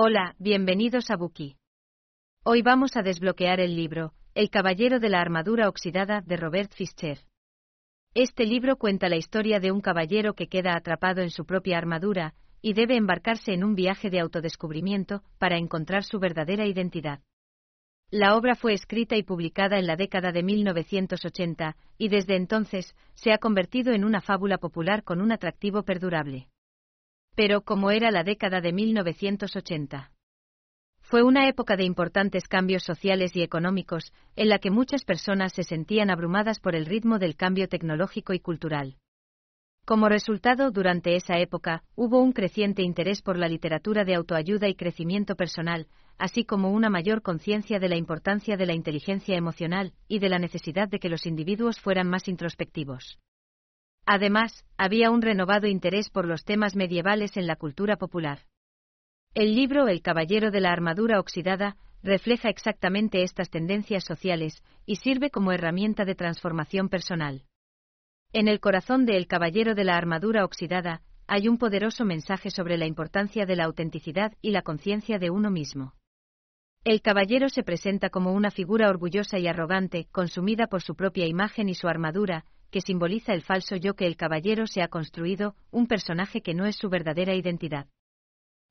Hola, bienvenidos a Buki. Hoy vamos a desbloquear el libro, El Caballero de la Armadura Oxidada de Robert Fischer. Este libro cuenta la historia de un caballero que queda atrapado en su propia armadura y debe embarcarse en un viaje de autodescubrimiento para encontrar su verdadera identidad. La obra fue escrita y publicada en la década de 1980, y desde entonces se ha convertido en una fábula popular con un atractivo perdurable. Pero como era la década de 1980. Fue una época de importantes cambios sociales y económicos, en la que muchas personas se sentían abrumadas por el ritmo del cambio tecnológico y cultural. Como resultado, durante esa época, hubo un creciente interés por la literatura de autoayuda y crecimiento personal, así como una mayor conciencia de la importancia de la inteligencia emocional y de la necesidad de que los individuos fueran más introspectivos. Además, había un renovado interés por los temas medievales en la cultura popular. El libro El Caballero de la Armadura Oxidada refleja exactamente estas tendencias sociales y sirve como herramienta de transformación personal. En el corazón de El Caballero de la Armadura Oxidada, hay un poderoso mensaje sobre la importancia de la autenticidad y la conciencia de uno mismo. El caballero se presenta como una figura orgullosa y arrogante, consumida por su propia imagen y su armadura, que simboliza el falso yo que el caballero se ha construido, un personaje que no es su verdadera identidad.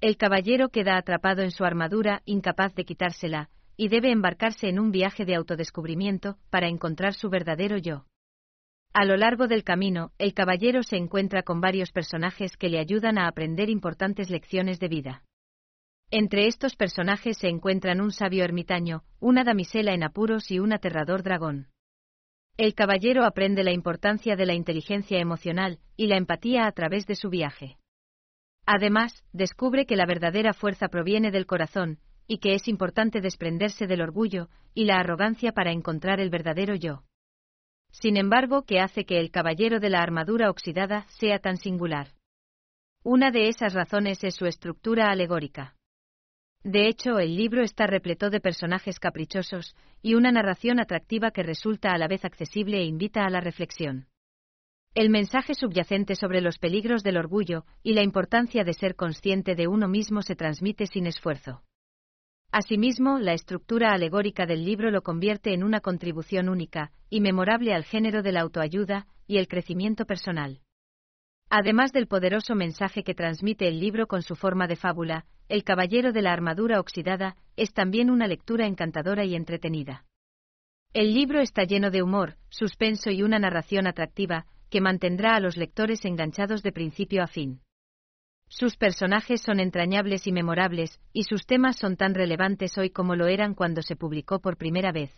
El caballero queda atrapado en su armadura, incapaz de quitársela, y debe embarcarse en un viaje de autodescubrimiento para encontrar su verdadero yo. A lo largo del camino, el caballero se encuentra con varios personajes que le ayudan a aprender importantes lecciones de vida. Entre estos personajes se encuentran un sabio ermitaño, una damisela en apuros y un aterrador dragón. El caballero aprende la importancia de la inteligencia emocional y la empatía a través de su viaje. Además, descubre que la verdadera fuerza proviene del corazón, y que es importante desprenderse del orgullo y la arrogancia para encontrar el verdadero yo. Sin embargo, ¿qué hace que el caballero de la armadura oxidada sea tan singular? Una de esas razones es su estructura alegórica. De hecho, el libro está repleto de personajes caprichosos y una narración atractiva que resulta a la vez accesible e invita a la reflexión. El mensaje subyacente sobre los peligros del orgullo y la importancia de ser consciente de uno mismo se transmite sin esfuerzo. Asimismo, la estructura alegórica del libro lo convierte en una contribución única y memorable al género de la autoayuda y el crecimiento personal. Además del poderoso mensaje que transmite el libro con su forma de fábula, El Caballero de la Armadura Oxidada es también una lectura encantadora y entretenida. El libro está lleno de humor, suspenso y una narración atractiva, que mantendrá a los lectores enganchados de principio a fin. Sus personajes son entrañables y memorables, y sus temas son tan relevantes hoy como lo eran cuando se publicó por primera vez.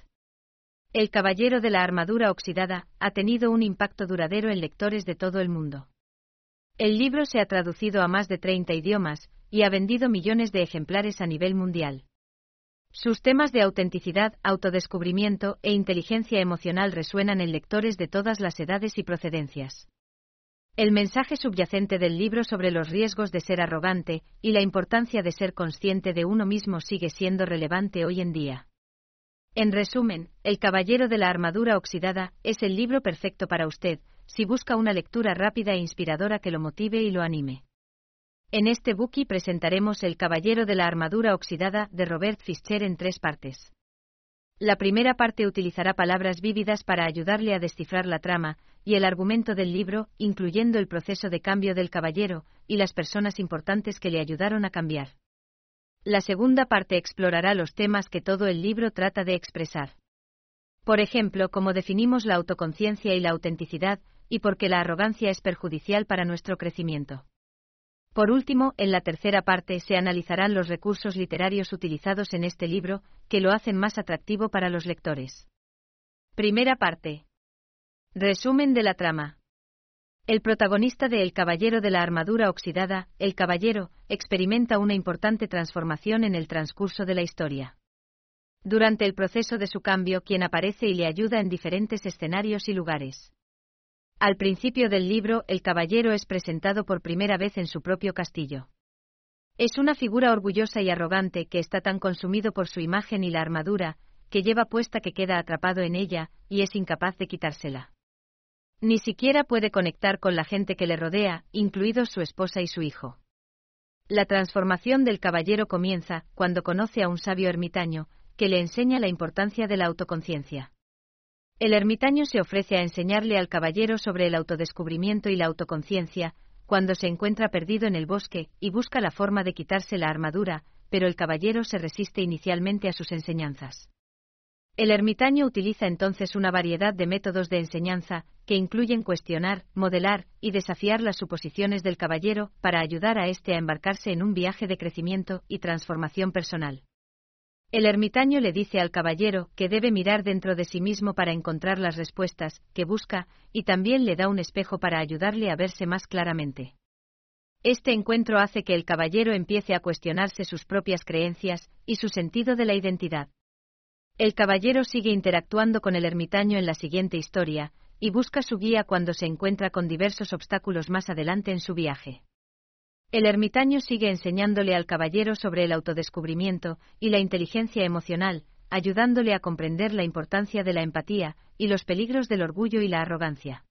El Caballero de la Armadura Oxidada ha tenido un impacto duradero en lectores de todo el mundo. El libro se ha traducido a más de 30 idiomas y ha vendido millones de ejemplares a nivel mundial. Sus temas de autenticidad, autodescubrimiento e inteligencia emocional resuenan en lectores de todas las edades y procedencias. El mensaje subyacente del libro sobre los riesgos de ser arrogante y la importancia de ser consciente de uno mismo sigue siendo relevante hoy en día. En resumen, El Caballero de la Armadura Oxidada es el libro perfecto para usted, si busca una lectura rápida e inspiradora que lo motive y lo anime. En este bookie presentaremos El Caballero de la Armadura Oxidada de Robert Fischer en tres partes. La primera parte utilizará palabras vívidas para ayudarle a descifrar la trama, y el argumento del libro, incluyendo el proceso de cambio del caballero y las personas importantes que le ayudaron a cambiar. La segunda parte explorará los temas que todo el libro trata de expresar. Por ejemplo, cómo definimos la autoconciencia y la autenticidad, y por qué la arrogancia es perjudicial para nuestro crecimiento. Por último, en la tercera parte se analizarán los recursos literarios utilizados en este libro, que lo hacen más atractivo para los lectores. Primera parte. Resumen de la trama. El protagonista de El Caballero de la Armadura Oxidada, el Caballero, experimenta una importante transformación en el transcurso de la historia. Durante el proceso de su cambio, quien aparece y le ayuda en diferentes escenarios y lugares. Al principio del libro, el caballero es presentado por primera vez en su propio castillo. Es una figura orgullosa y arrogante que está tan consumido por su imagen y la armadura, que lleva puesta que queda atrapado en ella, y es incapaz de quitársela. Ni siquiera puede conectar con la gente que le rodea, incluidos su esposa y su hijo. La transformación del caballero comienza cuando conoce a un sabio ermitaño, que le enseña la importancia de la autoconciencia. El ermitaño se ofrece a enseñarle al caballero sobre el autodescubrimiento y la autoconciencia, cuando se encuentra perdido en el bosque y busca la forma de quitarse la armadura, pero el caballero se resiste inicialmente a sus enseñanzas. El ermitaño utiliza entonces una variedad de métodos de enseñanza, que incluyen cuestionar, modelar y desafiar las suposiciones del caballero para ayudar a éste a embarcarse en un viaje de crecimiento y transformación personal. El ermitaño le dice al caballero que debe mirar dentro de sí mismo para encontrar las respuestas que busca, y también le da un espejo para ayudarle a verse más claramente. Este encuentro hace que el caballero empiece a cuestionarse sus propias creencias y su sentido de la identidad. El caballero sigue interactuando con el ermitaño en la siguiente historia, y busca su guía cuando se encuentra con diversos obstáculos más adelante en su viaje. El ermitaño sigue enseñándole al caballero sobre el autodescubrimiento y la inteligencia emocional, ayudándole a comprender la importancia de la empatía y los peligros del orgullo y la arrogancia.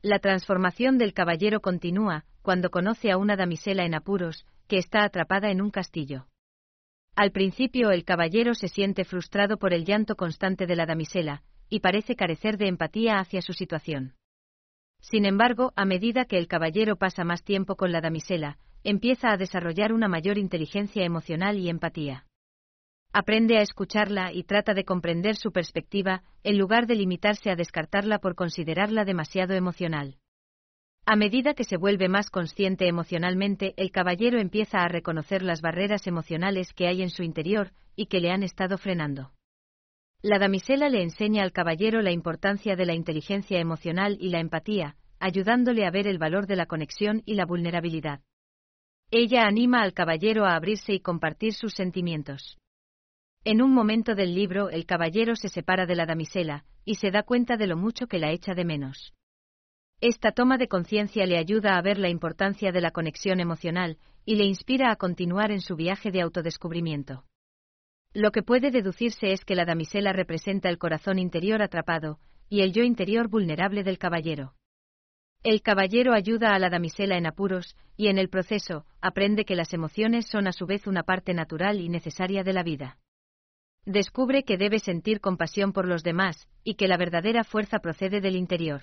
La transformación del caballero continúa cuando conoce a una damisela en apuros, que está atrapada en un castillo. Al principio el caballero se siente frustrado por el llanto constante de la damisela, y parece carecer de empatía hacia su situación. Sin embargo, a medida que el caballero pasa más tiempo con la damisela, empieza a desarrollar una mayor inteligencia emocional y empatía. Aprende a escucharla y trata de comprender su perspectiva, en lugar de limitarse a descartarla por considerarla demasiado emocional. A medida que se vuelve más consciente emocionalmente, el caballero empieza a reconocer las barreras emocionales que hay en su interior y que le han estado frenando. La damisela le enseña al caballero la importancia de la inteligencia emocional y la empatía, ayudándole a ver el valor de la conexión y la vulnerabilidad. Ella anima al caballero a abrirse y compartir sus sentimientos. En un momento del libro, el caballero se separa de la damisela, y se da cuenta de lo mucho que la echa de menos. Esta toma de conciencia le ayuda a ver la importancia de la conexión emocional, y le inspira a continuar en su viaje de autodescubrimiento. Lo que puede deducirse es que la damisela representa el corazón interior atrapado, y el yo interior vulnerable del caballero. El caballero ayuda a la damisela en apuros, y en el proceso, aprende que las emociones son a su vez una parte natural y necesaria de la vida. Descubre que debe sentir compasión por los demás, y que la verdadera fuerza procede del interior.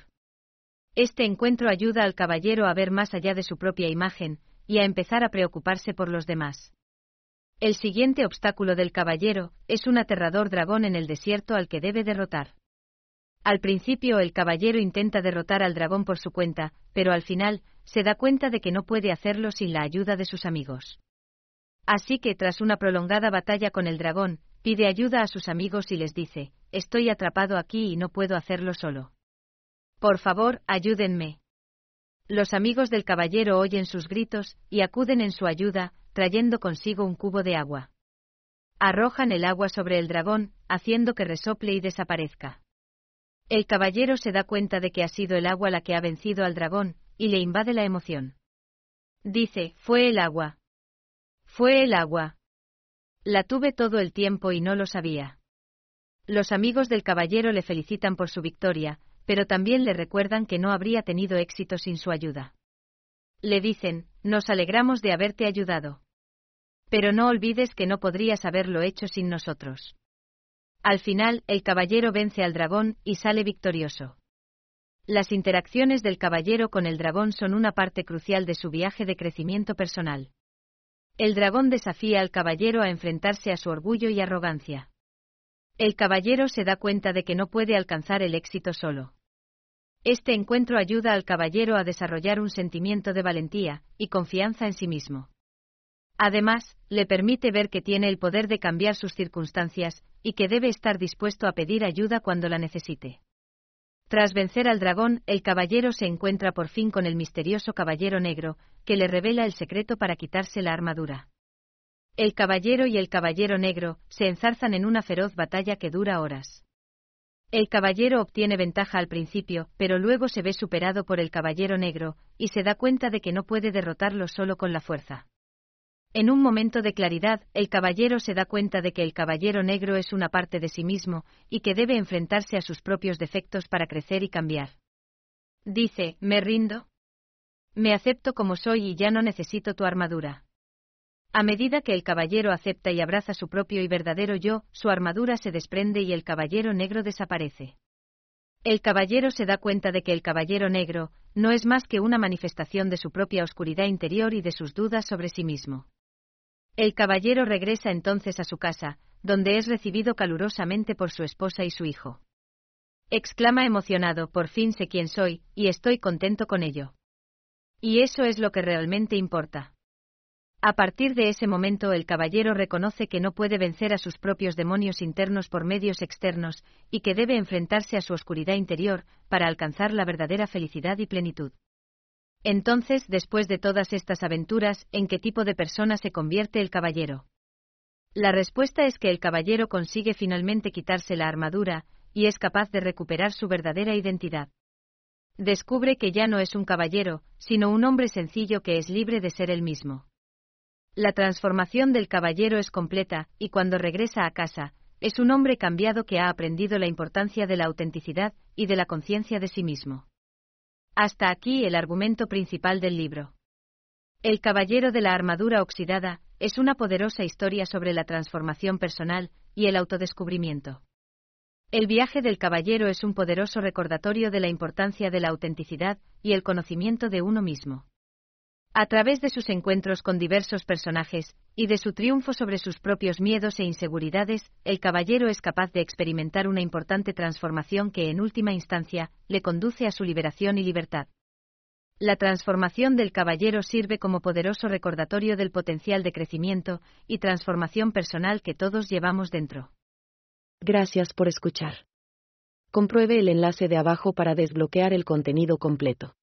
Este encuentro ayuda al caballero a ver más allá de su propia imagen, y a empezar a preocuparse por los demás. El siguiente obstáculo del caballero es un aterrador dragón en el desierto al que debe derrotar. Al principio el caballero intenta derrotar al dragón por su cuenta, pero al final, se da cuenta de que no puede hacerlo sin la ayuda de sus amigos. Así que tras una prolongada batalla con el dragón, pide ayuda a sus amigos y les dice, Estoy atrapado aquí y no puedo hacerlo solo. Por favor, ayúdenme. Los amigos del caballero oyen sus gritos y acuden en su ayuda, trayendo consigo un cubo de agua. Arrojan el agua sobre el dragón, haciendo que resople y desaparezca. El caballero se da cuenta de que ha sido el agua la que ha vencido al dragón, y le invade la emoción. Dice, fue el agua. Fue el agua. La tuve todo el tiempo y no lo sabía. Los amigos del caballero le felicitan por su victoria, pero también le recuerdan que no habría tenido éxito sin su ayuda. Le dicen, nos alegramos de haberte ayudado. Pero no olvides que no podrías haberlo hecho sin nosotros. Al final, el caballero vence al dragón y sale victorioso. Las interacciones del caballero con el dragón son una parte crucial de su viaje de crecimiento personal. El dragón desafía al caballero a enfrentarse a su orgullo y arrogancia. El caballero se da cuenta de que no puede alcanzar el éxito solo. Este encuentro ayuda al caballero a desarrollar un sentimiento de valentía y confianza en sí mismo. Además, le permite ver que tiene el poder de cambiar sus circunstancias y que debe estar dispuesto a pedir ayuda cuando la necesite. Tras vencer al dragón, el caballero se encuentra por fin con el misterioso caballero negro, que le revela el secreto para quitarse la armadura. El caballero y el caballero negro se enzarzan en una feroz batalla que dura horas. El caballero obtiene ventaja al principio, pero luego se ve superado por el caballero negro, y se da cuenta de que no puede derrotarlo solo con la fuerza. En un momento de claridad, el caballero se da cuenta de que el caballero negro es una parte de sí mismo, y que debe enfrentarse a sus propios defectos para crecer y cambiar. Dice, ¿me rindo? Me acepto como soy y ya no necesito tu armadura. A medida que el caballero acepta y abraza su propio y verdadero yo, su armadura se desprende y el caballero negro desaparece. El caballero se da cuenta de que el caballero negro no es más que una manifestación de su propia oscuridad interior y de sus dudas sobre sí mismo. El caballero regresa entonces a su casa, donde es recibido calurosamente por su esposa y su hijo. Exclama emocionado, por fin sé quién soy, y estoy contento con ello. Y eso es lo que realmente importa. A partir de ese momento el caballero reconoce que no puede vencer a sus propios demonios internos por medios externos, y que debe enfrentarse a su oscuridad interior, para alcanzar la verdadera felicidad y plenitud. Entonces, después de todas estas aventuras, ¿en qué tipo de persona se convierte el caballero? La respuesta es que el caballero consigue finalmente quitarse la armadura, y es capaz de recuperar su verdadera identidad. Descubre que ya no es un caballero, sino un hombre sencillo que es libre de ser él mismo. La transformación del caballero es completa, y cuando regresa a casa, es un hombre cambiado que ha aprendido la importancia de la autenticidad y de la conciencia de sí mismo. Hasta aquí el argumento principal del libro. El Caballero de la Armadura Oxidada es una poderosa historia sobre la transformación personal y el autodescubrimiento. El viaje del caballero es un poderoso recordatorio de la importancia de la autenticidad y el conocimiento de uno mismo. A través de sus encuentros con diversos personajes, y de su triunfo sobre sus propios miedos e inseguridades, el caballero es capaz de experimentar una importante transformación que en última instancia le conduce a su liberación y libertad. La transformación del caballero sirve como poderoso recordatorio del potencial de crecimiento y transformación personal que todos llevamos dentro. Gracias por escuchar. Compruebe el enlace de abajo para desbloquear el contenido completo.